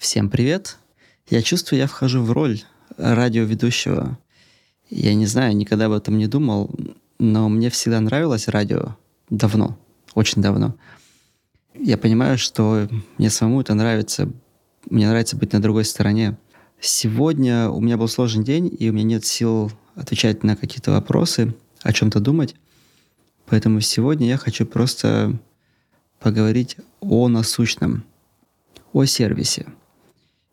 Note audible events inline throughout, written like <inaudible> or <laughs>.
Всем привет! Я чувствую, я вхожу в роль радиоведущего. Я не знаю, никогда об этом не думал, но мне всегда нравилось радио. Давно, очень давно. Я понимаю, что мне самому это нравится. Мне нравится быть на другой стороне. Сегодня у меня был сложный день, и у меня нет сил отвечать на какие-то вопросы, о чем-то думать. Поэтому сегодня я хочу просто поговорить о насущном, о сервисе –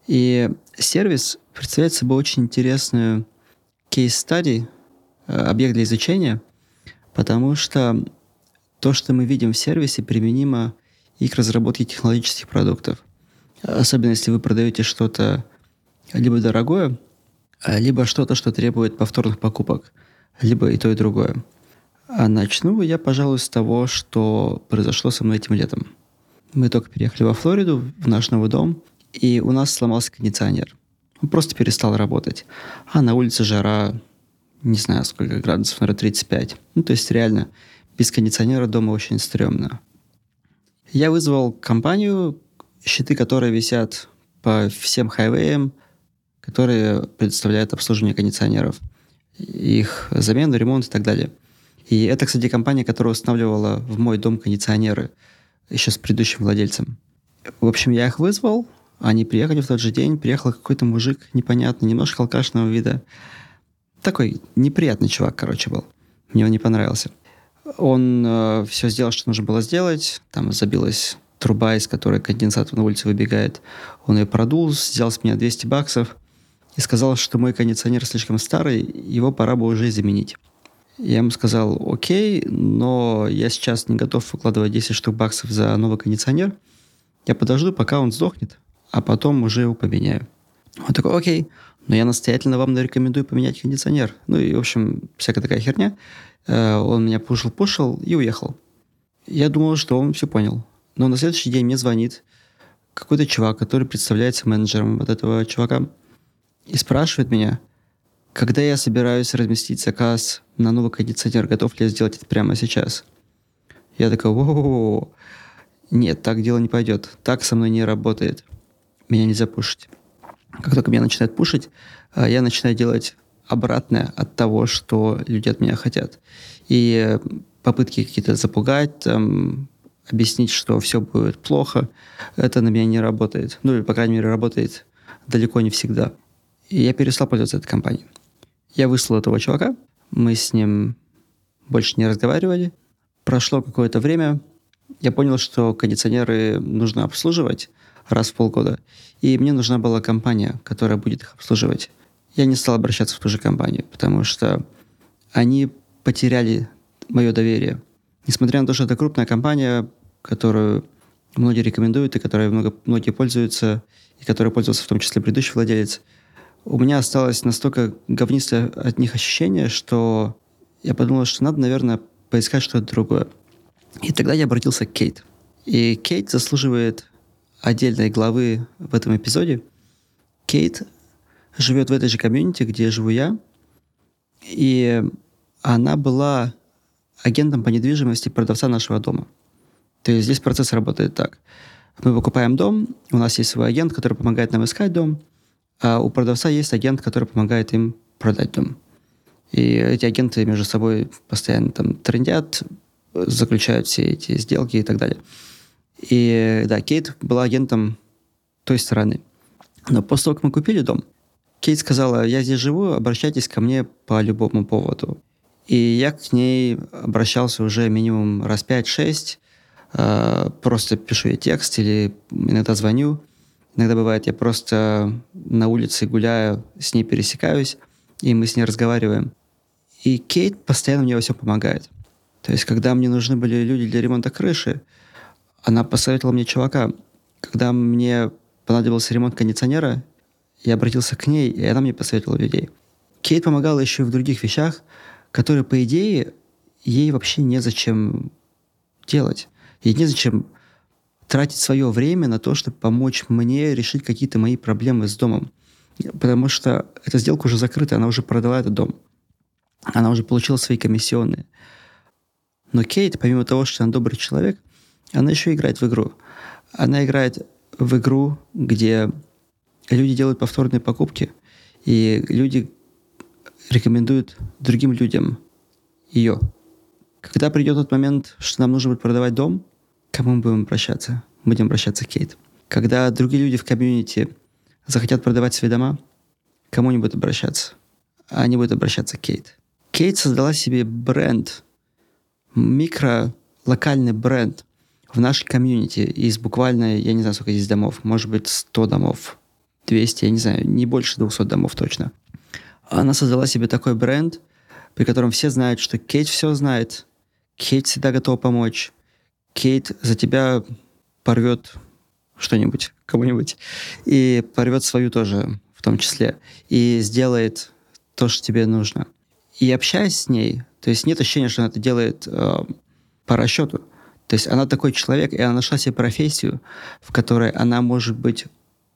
и сервис представляет собой очень интересную кейс-стадий, э, объект для изучения, потому что то, что мы видим в сервисе, применимо и к разработке технологических продуктов. Особенно если вы продаете что-то либо дорогое, либо что-то, что требует повторных покупок, либо и то, и другое. А начну я, пожалуй, с того, что произошло со мной этим летом. Мы только переехали во Флориду, в наш новый дом, и у нас сломался кондиционер. Он просто перестал работать. А на улице жара, не знаю, сколько градусов, наверное, 35. Ну, то есть реально без кондиционера дома очень стрёмно. Я вызвал компанию, щиты которые висят по всем хайвеям, которые предоставляют обслуживание кондиционеров, их замену, ремонт и так далее. И это, кстати, компания, которая устанавливала в мой дом кондиционеры еще с предыдущим владельцем. В общем, я их вызвал, они приехали в тот же день, приехал какой-то мужик непонятный, немножко алкашного вида. Такой неприятный чувак, короче, был. Мне он не понравился. Он э, все сделал, что нужно было сделать. Там забилась труба, из которой конденсат на улице выбегает. Он ее продул, взял с меня 200 баксов и сказал, что мой кондиционер слишком старый, его пора бы уже заменить. Я ему сказал, окей, но я сейчас не готов выкладывать 10 штук баксов за новый кондиционер. Я подожду, пока он сдохнет, а потом уже его поменяю. Он такой, окей, но я настоятельно вам рекомендую поменять кондиционер. Ну и, в общем, всякая такая херня. Э, он меня пушил-пушил и уехал. Я думал, что он все понял. Но на следующий день мне звонит какой-то чувак, который представляется менеджером вот этого чувака, и спрашивает меня, когда я собираюсь разместить заказ на новый кондиционер, готов ли я сделать это прямо сейчас. Я такой, о нет, так дело не пойдет, так со мной не работает меня нельзя пушить. Как только меня начинает пушить, э, я начинаю делать обратное от того, что люди от меня хотят. И попытки какие-то запугать, там, объяснить, что все будет плохо, это на меня не работает. Ну, или, по крайней мере, работает далеко не всегда. И я перестал пользоваться этой компанией. Я выслал этого чувака, мы с ним больше не разговаривали. Прошло какое-то время, я понял, что кондиционеры нужно обслуживать, раз в полгода. И мне нужна была компания, которая будет их обслуживать. Я не стал обращаться в ту же компанию, потому что они потеряли мое доверие. Несмотря на то, что это крупная компания, которую многие рекомендуют и которой много, многие пользуются, и которой пользовался в том числе предыдущий владелец, у меня осталось настолько говнистое от них ощущение, что я подумал, что надо, наверное, поискать что-то другое. И тогда я обратился к Кейт. И Кейт заслуживает отдельной главы в этом эпизоде. Кейт живет в этой же комьюнити, где живу я, и она была агентом по недвижимости продавца нашего дома. То есть здесь процесс работает так. Мы покупаем дом, у нас есть свой агент, который помогает нам искать дом, а у продавца есть агент, который помогает им продать дом. И эти агенты между собой постоянно там трендят, заключают все эти сделки и так далее. И да, Кейт была агентом той стороны. Но после того, как мы купили дом, Кейт сказала, я здесь живу, обращайтесь ко мне по любому поводу. И я к ней обращался уже минимум раз 5-6, э, просто пишу ей текст или иногда звоню. Иногда бывает, я просто на улице гуляю, с ней пересекаюсь, и мы с ней разговариваем. И Кейт постоянно мне во всем помогает. То есть, когда мне нужны были люди для ремонта крыши, она посоветовала мне чувака. Когда мне понадобился ремонт кондиционера, я обратился к ней, и она мне посоветовала людей. Кейт помогала еще и в других вещах, которые, по идее, ей вообще незачем делать. Ей незачем тратить свое время на то, чтобы помочь мне решить какие-то мои проблемы с домом. Потому что эта сделка уже закрыта, она уже продала этот дом. Она уже получила свои комиссионные. Но Кейт, помимо того, что она добрый человек, она еще играет в игру. Она играет в игру, где люди делают повторные покупки, и люди рекомендуют другим людям ее. Когда придет тот момент, что нам нужно будет продавать дом, кому мы будем обращаться? Будем обращаться к Кейт. Когда другие люди в комьюнити захотят продавать свои дома, кому они будут обращаться? Они будут обращаться к Кейт. Кейт создала себе бренд, микро локальный бренд в нашей комьюнити из буквально, я не знаю, сколько здесь домов, может быть, 100 домов, 200, я не знаю, не больше 200 домов точно. Она создала себе такой бренд, при котором все знают, что Кейт все знает, Кейт всегда готова помочь, Кейт за тебя порвет что-нибудь, кому-нибудь, и порвет свою тоже в том числе, и сделает то, что тебе нужно. И общаясь с ней, то есть нет ощущения, что она это делает э, по расчету. То есть она такой человек, и она нашла себе профессию, в которой она может быть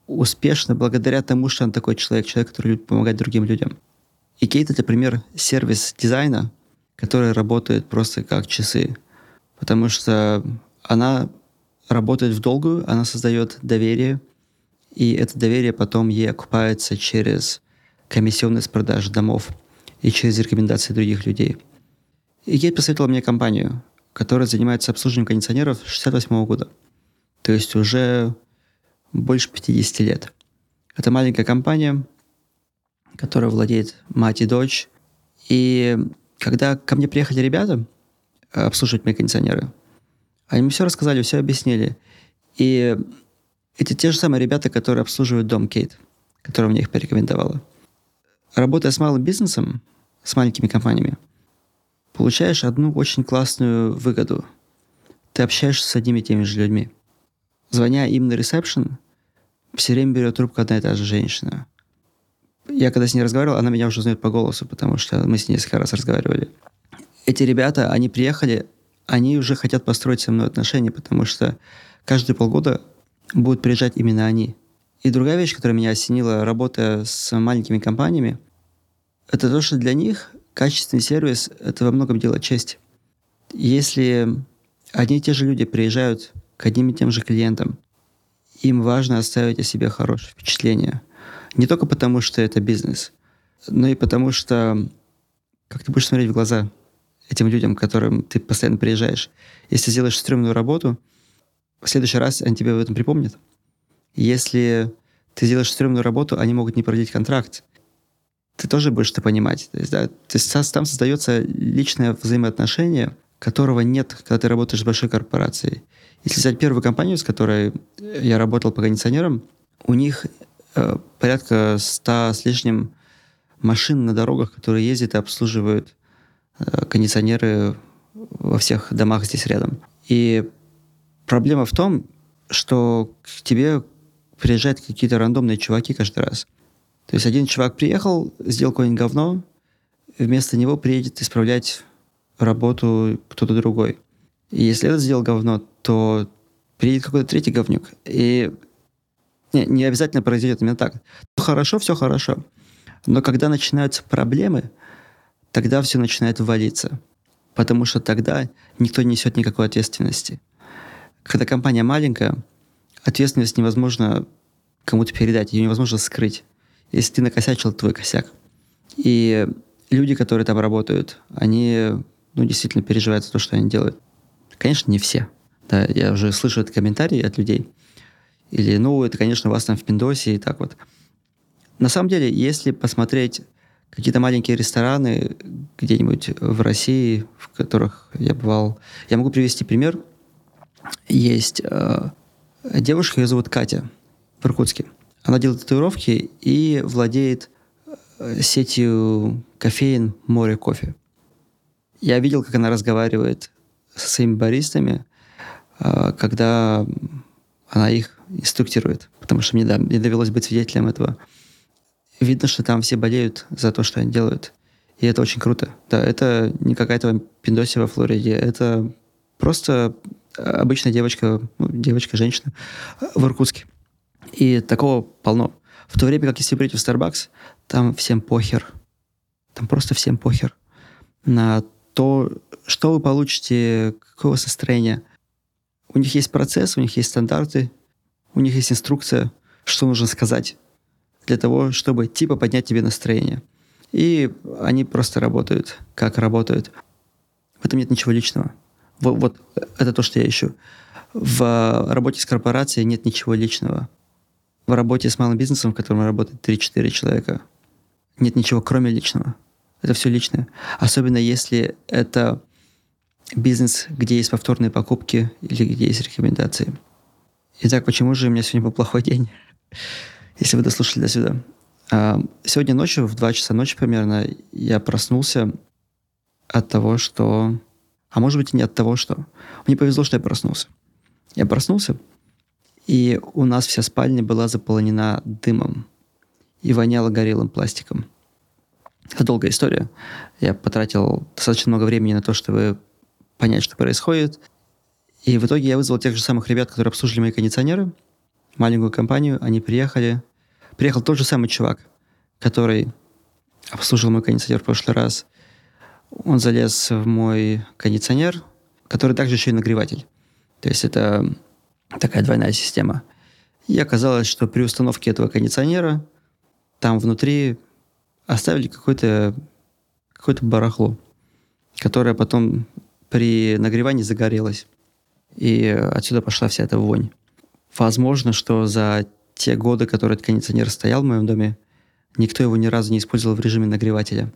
успешна благодаря тому, что она такой человек, человек, который любит помогать другим людям. И Кейт — это пример сервис-дизайна, который работает просто как часы. Потому что она работает в долгую, она создает доверие, и это доверие потом ей окупается через комиссионные с продаж домов и через рекомендации других людей. И Кейт посоветовала мне компанию, которая занимается обслуживанием кондиционеров с 68 года. То есть уже больше 50 лет. Это маленькая компания, которая владеет мать и дочь. И когда ко мне приехали ребята э, обслуживать мои кондиционеры, они мне все рассказали, все объяснили. И эти те же самые ребята, которые обслуживают дом Кейт, которая мне их порекомендовала. Работая с малым бизнесом, с маленькими компаниями, получаешь одну очень классную выгоду. Ты общаешься с одними и теми же людьми. Звоня им на ресепшн, все время берет трубку одна и та же женщина. Я когда с ней разговаривал, она меня уже узнает по голосу, потому что мы с ней несколько раз разговаривали. Эти ребята, они приехали, они уже хотят построить со мной отношения, потому что каждые полгода будут приезжать именно они. И другая вещь, которая меня осенила, работая с маленькими компаниями, это то, что для них качественный сервис — это во многом дело чести. Если одни и те же люди приезжают к одним и тем же клиентам, им важно оставить о себе хорошее впечатление. Не только потому, что это бизнес, но и потому, что как ты будешь смотреть в глаза этим людям, к которым ты постоянно приезжаешь. Если сделаешь стрёмную работу, в следующий раз они тебе об этом припомнят. Если ты сделаешь стрёмную работу, они могут не продлить контракт ты тоже будешь это понимать. То есть, да, то есть там создается личное взаимоотношение, которого нет, когда ты работаешь с большой корпорацией. Если взять первую компанию, с которой я работал по кондиционерам, у них э, порядка ста с лишним машин на дорогах, которые ездят и обслуживают э, кондиционеры во всех домах здесь рядом. И проблема в том, что к тебе приезжают какие-то рандомные чуваки каждый раз. То есть один чувак приехал, сделал какое-нибудь говно, вместо него приедет исправлять работу кто-то другой. И если этот сделал говно, то приедет какой-то третий говнюк. И не, не обязательно произойдет именно так. Хорошо, все хорошо. Но когда начинаются проблемы, тогда все начинает валиться. Потому что тогда никто не несет никакой ответственности. Когда компания маленькая, ответственность невозможно кому-то передать, ее невозможно скрыть если ты накосячил, твой косяк. И люди, которые там работают, они ну, действительно переживают за то, что они делают. Конечно, не все. Да, я уже слышу это комментарии от людей. Или, ну, это, конечно, у вас там в Пиндосе и так вот. На самом деле, если посмотреть какие-то маленькие рестораны где-нибудь в России, в которых я бывал, я могу привести пример. Есть э, девушка, ее зовут Катя в Иркутске. Она делает татуировки и владеет э, сетью кофеин «Море кофе». Я видел, как она разговаривает со своими баристами, э, когда она их инструктирует, потому что мне, да, довелось быть свидетелем этого. Видно, что там все болеют за то, что они делают. И это очень круто. Да, это не какая-то пиндоси во Флориде, это просто обычная девочка, ну, девочка-женщина в Иркутске. И такого полно. В то время как если прийти в Starbucks, там всем похер. Там просто всем похер на то, что вы получите, какое настроение. У них есть процесс, у них есть стандарты, у них есть инструкция, что нужно сказать для того, чтобы типа поднять тебе настроение. И они просто работают, как работают. В этом нет ничего личного. Вот, вот это то, что я ищу. В работе с корпорацией нет ничего личного. В работе с малым бизнесом, в котором работает 3-4 человека, нет ничего кроме личного. Это все личное. Особенно если это бизнес, где есть повторные покупки или где есть рекомендации. Итак, почему же у меня сегодня был плохой день? <laughs> Если вы дослушали до сюда. А, сегодня ночью, в 2 часа ночи примерно, я проснулся от того, что... А может быть, и не от того, что... Мне повезло, что я проснулся. Я проснулся, и у нас вся спальня была заполнена дымом и воняла горелым пластиком. Это долгая история. Я потратил достаточно много времени на то, чтобы понять, что происходит. И в итоге я вызвал тех же самых ребят, которые обслуживали мои кондиционеры, маленькую компанию. Они приехали. Приехал тот же самый чувак, который обслуживал мой кондиционер в прошлый раз. Он залез в мой кондиционер, который также еще и нагреватель. То есть это такая двойная система. И оказалось, что при установке этого кондиционера там внутри оставили какое-то какое барахло, которое потом при нагревании загорелось. И отсюда пошла вся эта вонь. Возможно, что за те годы, которые этот кондиционер стоял в моем доме, никто его ни разу не использовал в режиме нагревателя.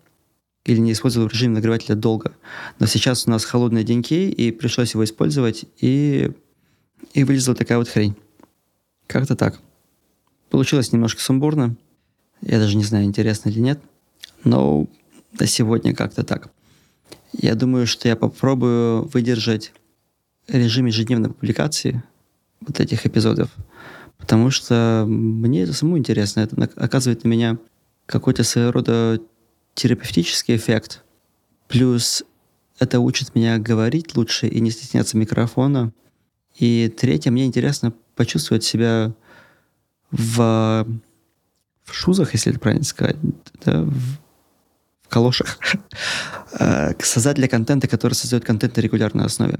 Или не использовал в режиме нагревателя долго. Но сейчас у нас холодные деньки, и пришлось его использовать, и, и вылезла такая вот хрень. Как-то так. Получилось немножко сумбурно. Я даже не знаю, интересно или нет. Но на сегодня как-то так. Я думаю, что я попробую выдержать режим ежедневной публикации вот этих эпизодов, потому что мне это самому интересно. Это оказывает на меня какой-то своего рода терапевтический эффект. Плюс это учит меня говорить лучше и не стесняться микрофона. И третье, мне интересно почувствовать себя в, в шузах, если это правильно сказать, да, в, в калошах, <laughs> э, создателя контента, который создает контент на регулярной основе.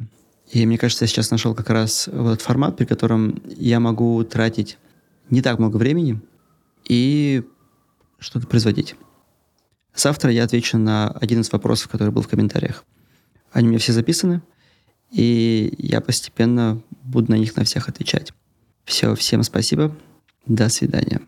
И мне кажется, я сейчас нашел как раз вот этот формат, при котором я могу тратить не так много времени и что-то производить. Завтра я отвечу на один из вопросов, который был в комментариях. Они у меня все записаны, и я постепенно буду на них на всех отвечать. Все, всем спасибо. До свидания.